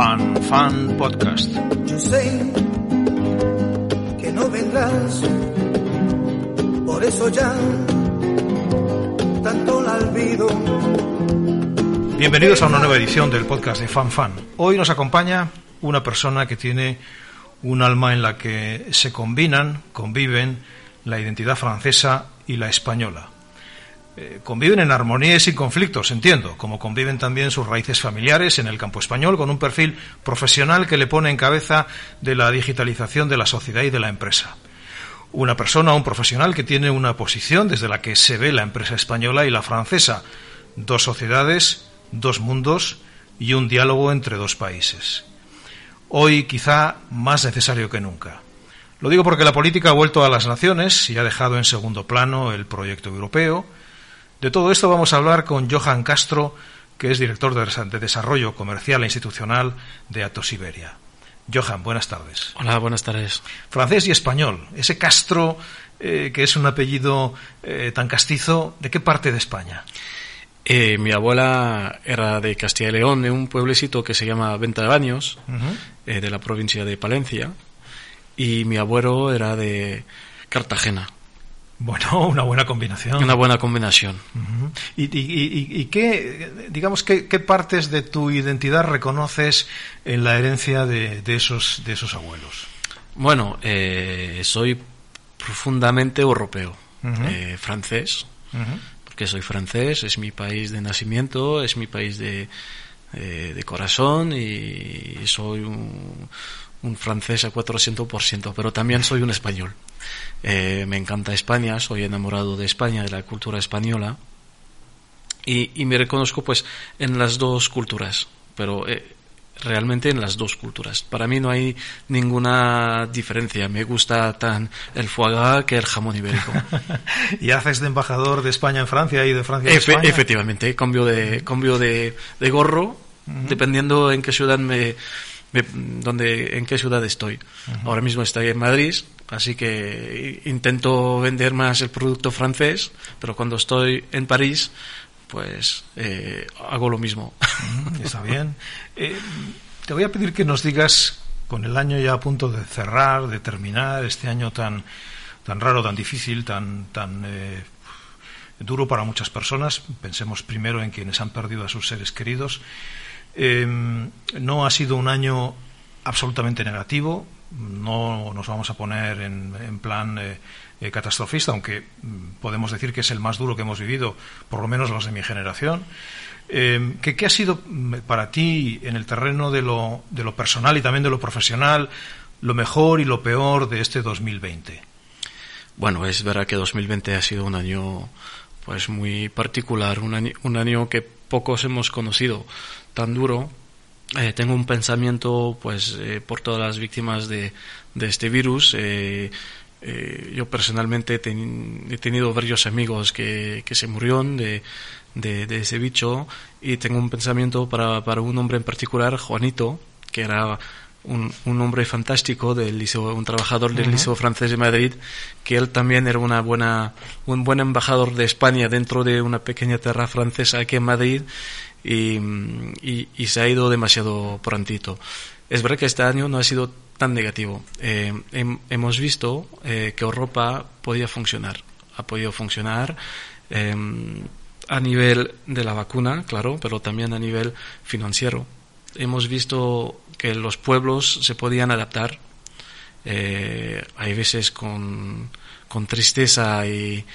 Fan Fan Podcast. Yo sé que no vendrás, por eso ya tanto la olvido. Bienvenidos a una nueva edición del podcast de Fan Fan. Hoy nos acompaña una persona que tiene un alma en la que se combinan, conviven la identidad francesa y la española. Eh, conviven en armonía y sin conflictos, entiendo, como conviven también sus raíces familiares en el campo español con un perfil profesional que le pone en cabeza de la digitalización de la sociedad y de la empresa. Una persona, un profesional que tiene una posición desde la que se ve la empresa española y la francesa, dos sociedades, dos mundos y un diálogo entre dos países. Hoy quizá más necesario que nunca. Lo digo porque la política ha vuelto a las naciones y ha dejado en segundo plano el proyecto europeo, de todo esto vamos a hablar con Johan Castro, que es director de Desarrollo Comercial e Institucional de Atos Iberia. Johan, buenas tardes. Hola, buenas tardes. Francés y español. Ese Castro, eh, que es un apellido eh, tan castizo, ¿de qué parte de España? Eh, mi abuela era de Castilla y León, de un pueblecito que se llama Venta de Baños, de la provincia de Palencia, y mi abuelo era de Cartagena. Bueno, una buena combinación. Una buena combinación. ¿Y, qué, digamos, qué, partes de tu identidad reconoces en la herencia de, esos, de esos abuelos? Bueno, eh, soy profundamente europeo, eh, francés, porque soy francés, es mi país de nacimiento, es mi país de, eh, de corazón y soy un, un francés a 400%, pero también soy un español. Eh, me encanta España, soy enamorado de España, de la cultura española, y, me reconozco pues en las dos culturas, pero eh, realmente en las dos culturas. Para mí no hay ninguna diferencia. Me gusta tan el foie gras que el jamón ibérico. ¿Y haces de embajador de España en Francia y de Francia en España? Efectivamente, cambio de, cambio de, gorro, dependiendo en qué ciudad me, donde, en qué ciudad estoy. Ahora mismo estoy en Madrid, así que intento vender más el producto francés, pero cuando estoy en París, pues eh, hago lo mismo. Está bien. Eh, te voy a pedir que nos digas, con el año ya a punto de cerrar, de terminar, este año tan, tan raro, tan difícil, tan, tan eh, duro para muchas personas, pensemos primero en quienes han perdido a sus seres queridos, Em, no ha sido un año absolutamente negativo, no nos vamos a poner en, plan eh, eh, catastrofista, aunque mm, podemos decir que es el más duro que hemos vivido, por lo menos los de mi generación. Em, ¿qué, ha sido mm, para ti en el terreno de lo, de lo personal y también de lo profesional lo mejor y lo peor de este 2020? Bueno, es verdad que 2020 ha sido un año pues muy particular, un año, un año que pocos hemos conocido tan duro, eh, tengo un pensamiento pues eh, por todas las víctimas de, de este virus. Eh, yo personalmente he tenido varios amigos que, que se murieron de, de, ese bicho y tengo un pensamiento para, para un hombre en particular, Juanito, que era un, un, hombre fantástico del liceo, un trabajador del Liceo Francés de Madrid, que él también era una buena, un buen embajador de España dentro de una pequeña tierra francesa aquí en Madrid y, y, se ha ido demasiado prontito. Es verdad que este año no ha sido tan negativo. Eh, hemos visto eh, que Europa podía funcionar, ha podido funcionar eh, a nivel de la vacuna, claro, pero también a nivel financiero. Hemos visto que los pueblos se podían adaptar, hay veces con, con tristeza y,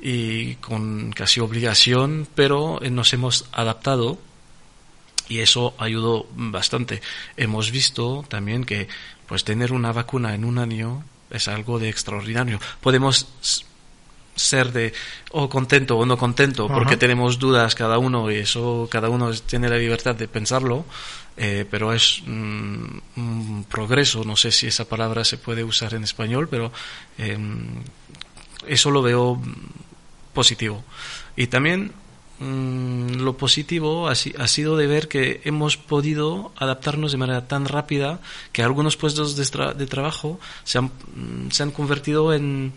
y con casi obligación, pero eh, nos hemos adaptado y eso ayudó bastante. Hemos visto también que pues tener una vacuna en un año es algo de extraordinario. Podemos ser de o contento o no contento porque tenemos dudas cada uno y eso cada uno tiene la libertad de pensarlo eh, pero es un progreso no sé si esa palabra se puede usar en español pero em, eso lo veo positivo. Y también mm, lo positivo ha, ha, sido de ver que hemos podido adaptarnos de manera tan rápida que algunos puestos de, de trabajo se han, mm, se han, convertido en, mm,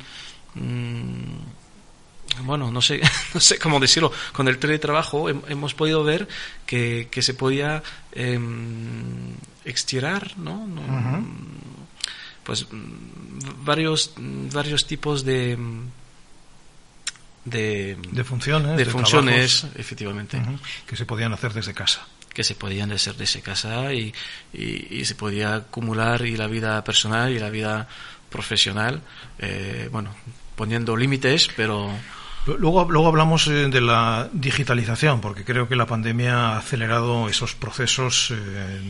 bueno, no sé, no sé cómo decirlo, con el teletrabajo hemos podido ver que, que se podía eh, extirar, ¿no? Pues varios, varios tipos de de, de funciones, de, funciones efectivamente, que se podían hacer desde casa. Que se podían hacer desde casa y, y, se podía acumular y la vida personal y la vida profesional, eh, bueno, poniendo límites, pero Luego, luego hablamos eh, de la digitalización, porque creo que la pandemia ha acelerado esos procesos eh,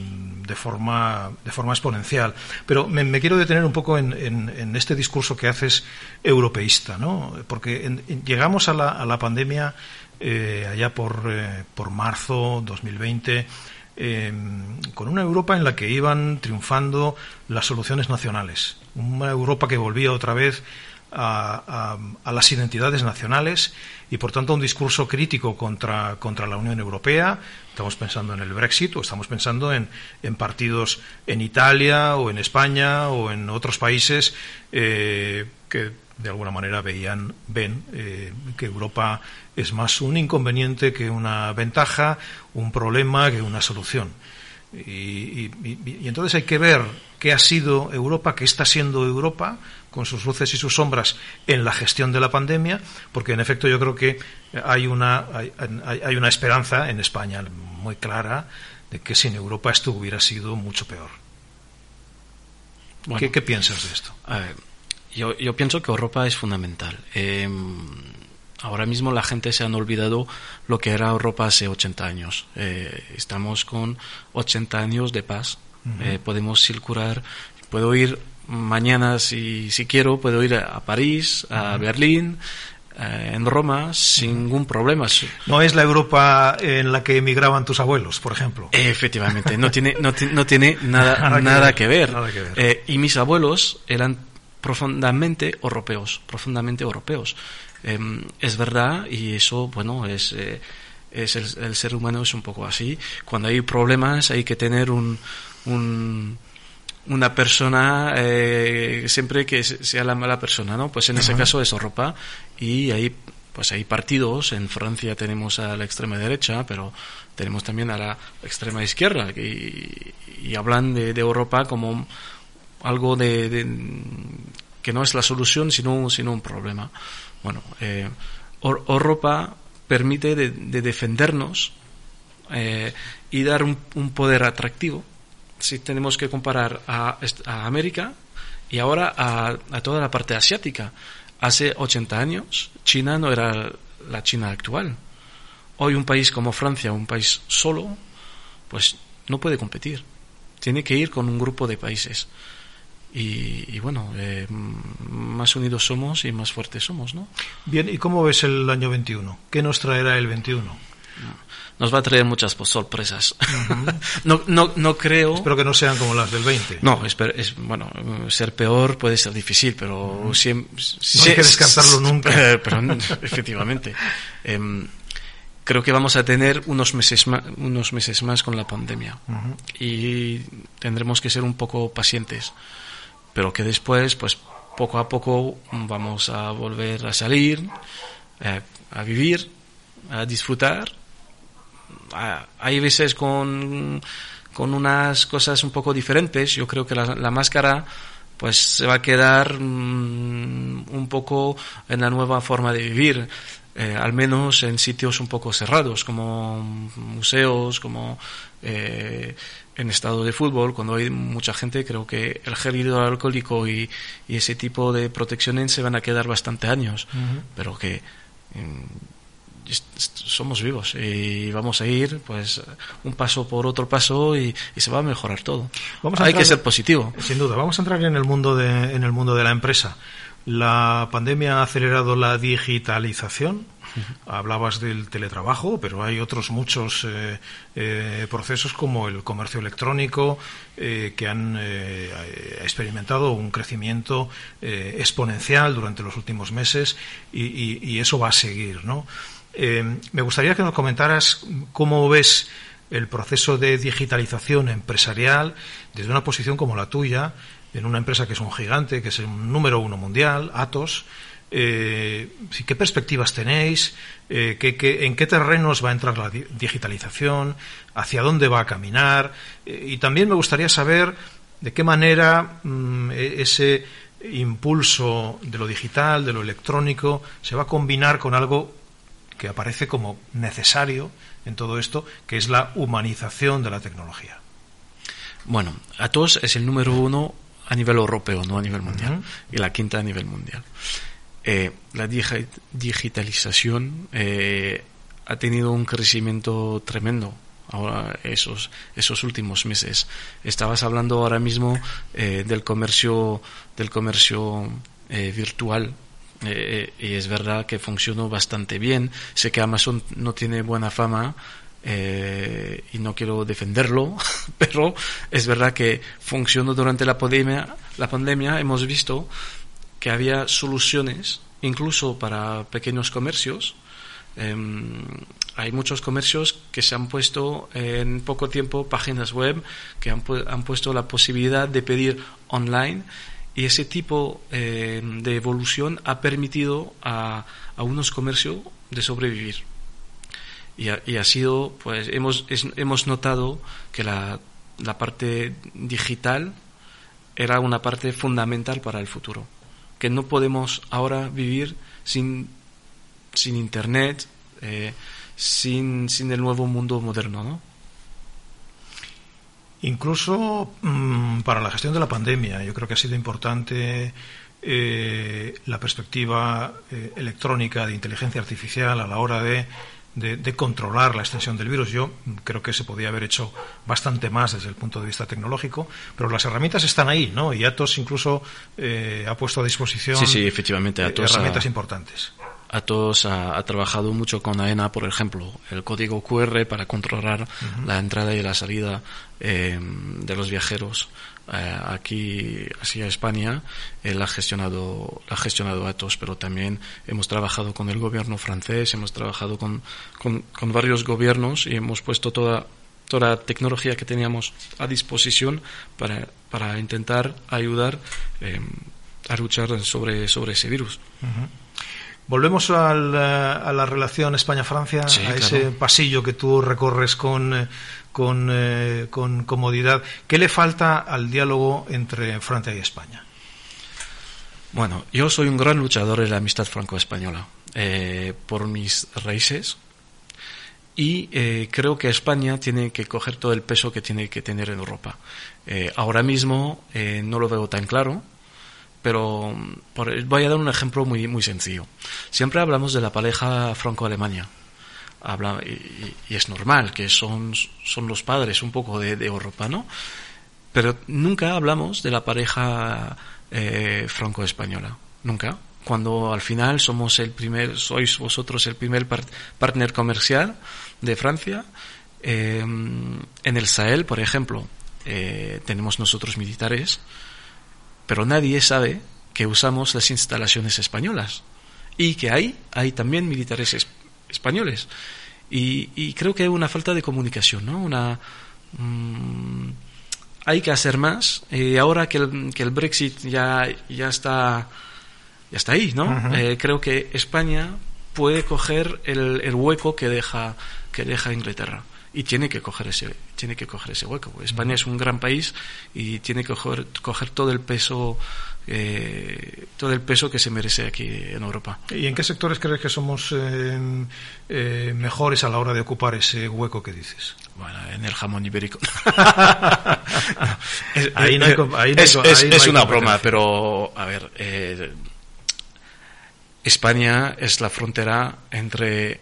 de, forma, de forma exponencial. Pero me, quiero detener un poco en, en, este discurso que haces europeísta, ¿no? Porque llegamos a la, a la pandemia eh, allá por, por marzo 2020 con una Europa en la que iban triunfando las soluciones nacionales. Una Europa que volvía otra vez a, las identidades nacionales y, por tanto, un discurso crítico contra, contra la Unión Europea. Estamos pensando en el Brexit o estamos pensando en, en partidos en Italia o en España o en otros países eh, que de alguna manera veían, ven eh, que Europa es más un inconveniente que una ventaja, un problema que una solución. Y, entonces hay que ver qué ha sido Europa, qué está siendo Europa, con sus luces y sus sombras en la gestión de la pandemia, porque en efecto yo creo que hay una, hay, una esperanza en España muy clara de que sin Europa esto hubiera sido mucho peor. ¿Qué, piensas de esto? yo, yo, pienso que Europa es fundamental. Em, ahora mismo la gente se han olvidado lo que era Europa hace 80 años. Eh, estamos con 80 años de paz. Eh, podemos circular, puedo ir mañana, si, si quiero, puedo ir a, París, a Berlín, eh, en Roma sin ningún problema. No es la Europa en la que emigraban tus abuelos, por ejemplo. Efectivamente, no tiene, no, no tiene nada, nada, que ver. Y mis abuelos eran profundamente europeos, profundamente europeos. Em, es verdad, y eso, bueno, es, eh, es el, el, ser humano es un poco así. Cuando hay problemas hay que tener un, un una persona eh, siempre que sea la mala persona, ¿no? Pues en ese caso es Europa y ahí pues hay partidos, en Francia tenemos a la extrema derecha, pero tenemos también a la extrema izquierda y, y hablan de, Europa como algo de, que no es la solución sino, sino un problema. Bueno, eh, Europa permite de, defendernos eh, y dar un, un poder atractivo si tenemos que comparar a, América y ahora a, toda la parte asiática. Hace 80 años China no era la China actual. Hoy un país como Francia, un país solo, pues no puede competir. Tiene que ir con un grupo de países. Y, bueno, eh, más unidos somos y más fuertes somos, ¿no? Bien, ¿y cómo ves el año 21? ¿Qué nos traerá el 21? nos va a traer muchas pues, sorpresas. no, no, no creo. Espero que no sean como las del 20. No, es, es bueno, ser peor puede ser difícil, pero siempre. no hay que descartarlo nunca. pero, efectivamente. Em, creo que vamos a tener unos meses más, unos meses más con la pandemia y tendremos que ser un poco pacientes, pero que después, pues poco a poco vamos a volver a salir, a vivir, a disfrutar hay veces con, con unas cosas un poco diferentes. Yo creo que la, máscara pues se va a quedar mm, un poco en la nueva forma de vivir. Eh, al menos en sitios un poco cerrados, como museos, como eh, en estado de fútbol, cuando hay mucha gente, creo que el gel hidroalcohólico y, y ese tipo de protecciones se van a quedar bastante años, pero que mm, somos vivos y vamos a ir pues un paso por otro paso y, se va a mejorar todo. Hay que ser positivo. Sin duda, vamos a entrar en el mundo de, en el mundo de la empresa. La pandemia ha acelerado la digitalización. Hablabas del teletrabajo, pero hay otros muchos eh, eh, procesos como el comercio electrónico eh, que han experimentado un crecimiento exponencial durante los últimos meses y, y, eso va a seguir, ¿no? Eh, me gustaría que nos comentaras cómo ves el proceso de digitalización empresarial desde una posición como la tuya, en una empresa que es un gigante, que es el número uno mundial, Atos. ¿Qué perspectivas tenéis? ¿En qué terrenos va a entrar la digitalización? ¿Hacia dónde va a caminar? y también me gustaría saber de qué manera mm, e-, ese impulso de lo digital, de lo electrónico, se va a combinar con algo que aparece como necesario en todo esto, que es la humanización de la tecnología. Bueno, Atos es el número uno a nivel europeo, no a nivel mundial, y la quinta a nivel mundial. Eh, la digitalización eh, ha tenido un crecimiento tremendo ahora esos, esos últimos meses. Estabas hablando ahora mismo eh, del comercio, del comercio eh, virtual. Eh, y es verdad que funcionó bastante bien. Sé que Amazon no tiene buena fama, y no quiero defenderlo, pero es verdad que funcionó durante la pandemia. La pandemia hemos visto que había soluciones, incluso para pequeños comercios, Em, hay muchos comercios que se han puesto en poco tiempo páginas web que han, han puesto la posibilidad de pedir online y ese tipo em, de evolución ha permitido a, a, unos comercios de sobrevivir. Y ha, sido, pues hemos, hemos notado que la, la parte digital era una parte fundamental para el futuro, que no podemos ahora vivir sin sin Internet, eh, sin, sin, el nuevo mundo moderno, ¿no? Incluso mm, para la gestión de la pandemia, yo creo que ha sido importante eh, la perspectiva eh, electrónica de inteligencia artificial a la hora de, de, controlar la extensión del virus. Yo creo que se podía haber hecho bastante más desde el punto de vista tecnológico, pero las herramientas están ahí, ¿no? Y Atos incluso ha puesto a disposición sí, efectivamente, herramientas importantes. Atos ha, ha, trabajado mucho con AENA, por ejemplo, el código QR para controlar la entrada y la salida eh, de los viajeros eh, aquí hacia España. Él ha gestionado, ha gestionado Atos, pero también hemos trabajado con el gobierno francés, hemos trabajado con, con, varios gobiernos y hemos puesto toda toda la tecnología que teníamos a disposición para, para intentar ayudar eh, a luchar sobre, sobre ese virus. Volvemos al, eh, a la relación España-Francia, a ese pasillo que tú recorres con, eh, con, eh, con, comodidad. ¿Qué le falta al diálogo entre Francia y España? Bueno, yo soy un gran luchador de la amistad franco-española por mis raíces y creo que España tiene que coger todo el peso que tiene que tener en Europa. ahora mismo no lo veo tan claro pero voy a dar un ejemplo muy, muy sencillo. Siempre hablamos de la pareja franco-alemania. Habla, y, es normal que son, son los padres un poco de, Europa, ¿no? Pero nunca hablamos de la pareja eh, franco-española. Nunca. Cuando al final somos el primer, sois vosotros el primer partner comercial de Francia. Eh, en el Sahel, por ejemplo, eh, tenemos nosotros militares pero nadie sabe que usamos las instalaciones españolas y que hay, hay también militares españoles. Y, creo que hay una falta de comunicación, ¿no? Una, mm, hay que hacer más. Y ahora que el, que el Brexit ya, ya, está, ya está ahí, ¿no? Eh, creo que España puede coger el, el hueco que deja, que deja Inglaterra y tiene que coger ese tiene que coger ese hueco España es un gran país y tiene que coger, coger todo el peso eh, todo el peso que se merece aquí en Europa. Y en qué sectores crees que somos eh, eh, mejores a la hora de ocupar ese hueco que dices bueno en el jamón ibérico. Es, es una broma pero a ver España es la frontera entre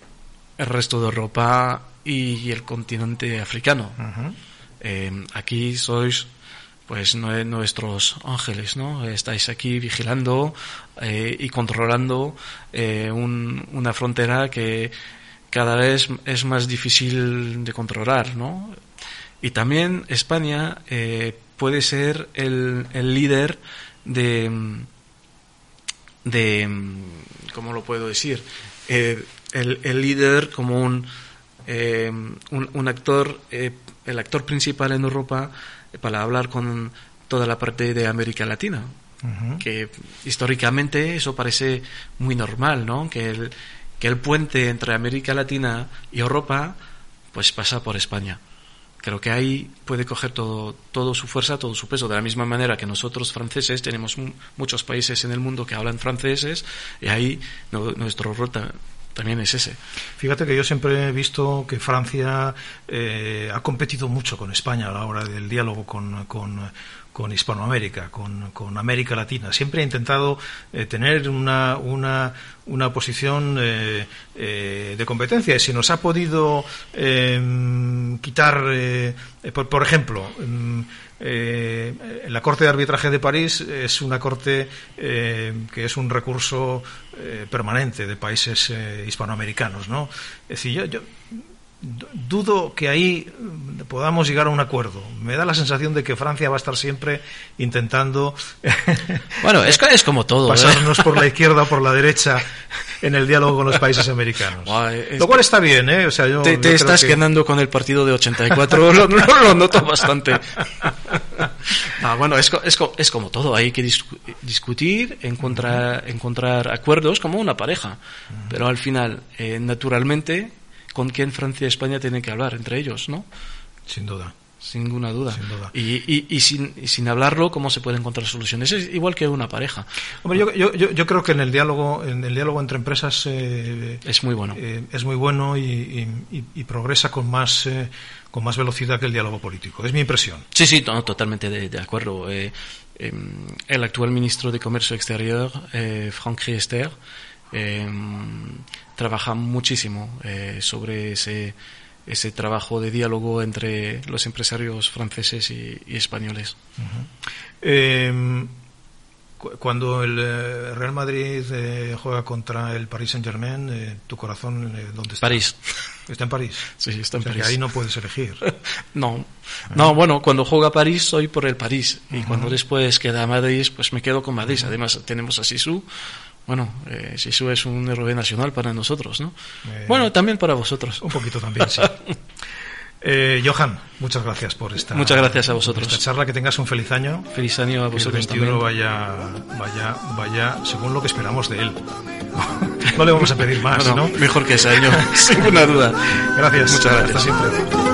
el resto de Europa y el continente africano. Eh, aquí sois pues nuestros ángeles, ¿no? Estáis aquí vigilando eh, y controlando eh, una frontera que cada vez es más difícil de controlar, ¿no? Y también España puede ser el, el líder de, de, ¿cómo lo puedo decir? el, el líder como un eh, un, actor, eh, el actor principal en Europa, para hablar con toda la parte de América Latina. que históricamente eso parece muy normal, ¿no? Que el, que el puente entre América Latina y Europa pues pasa por España. Creo que ahí puede coger todo, todo su fuerza, todo su peso, de la misma manera que nosotros franceses tenemos muchos países en el mundo que hablan franceses y ahí nuestro rol también es ese. Fíjate que yo siempre he visto que Francia eh, ha competido mucho con España a la hora del diálogo con, con Hispanoamérica, con, con, América Latina. Siempre ha intentado eh, tener una, una, una posición eh, eh, de competencia. Y si nos ha podido em, quitar, por, por, ejemplo, em, la Corte de Arbitraje de París es una corte que es un recurso permanente de países hispanoamericanos. ¿no? Es decir, yo, yo dudo que ahí podamos llegar a un acuerdo. Me da la sensación de que Francia va a estar siempre intentando. Bueno, es, es como todo. ¿eh? Pasarnos por la izquierda o por la derecha en el diálogo con los países americanos. lo cual está bien, ¿eh? O sea, yo, te, estás quedando con el partido de 84, lo, lo, noto bastante. bueno, es, es, es, como todo. Hay que discutir, encontrar, encontrar acuerdos como una pareja. Pero al final, eh, naturalmente con quién Francia y España tienen que hablar entre ellos, ¿no? Sin duda. Sin ninguna duda. Y, y, sin, sin, hablarlo, ¿cómo se pueden encontrar soluciones? Es igual que una pareja. Hombre, yo, yo, yo creo que en el diálogo, en el diálogo entre empresas eh, es muy bueno. Eh, es muy bueno y, progresa con más eh, con más velocidad que el diálogo político. Es mi impresión. Sí, sí, totalmente de, acuerdo. Em, el actual ministro de Comercio Exterior, Franck Riester, em, trabaja muchísimo eh, sobre ese, ese trabajo de diálogo entre los empresarios franceses y, españoles. Em, cuando el eh, Real Madrid eh, juega contra el Paris Saint Germain, tu corazón, ¿dónde está? París. ¿Está en París? Sí, está en París. ahí no puedes elegir. no, no, bueno, cuando juega París soy por el París. Y cuando después queda Madrid, pues me quedo con Madrid. Además tenemos a Sisu, bueno, eh, eso es un héroe nacional para nosotros, ¿no? Eh, bueno, también para vosotros. Un poquito también, sí. Eh, Johan, muchas gracias por esta, muchas gracias a vosotros. esta charla. Que tengas un feliz año. Feliz año a vosotros. Que el 21 vaya, vaya, vaya según lo que esperamos de él. No le vamos a pedir más, ¿no? Mejor que ese año, sin ninguna duda. Gracias. Muchas gracias. siempre.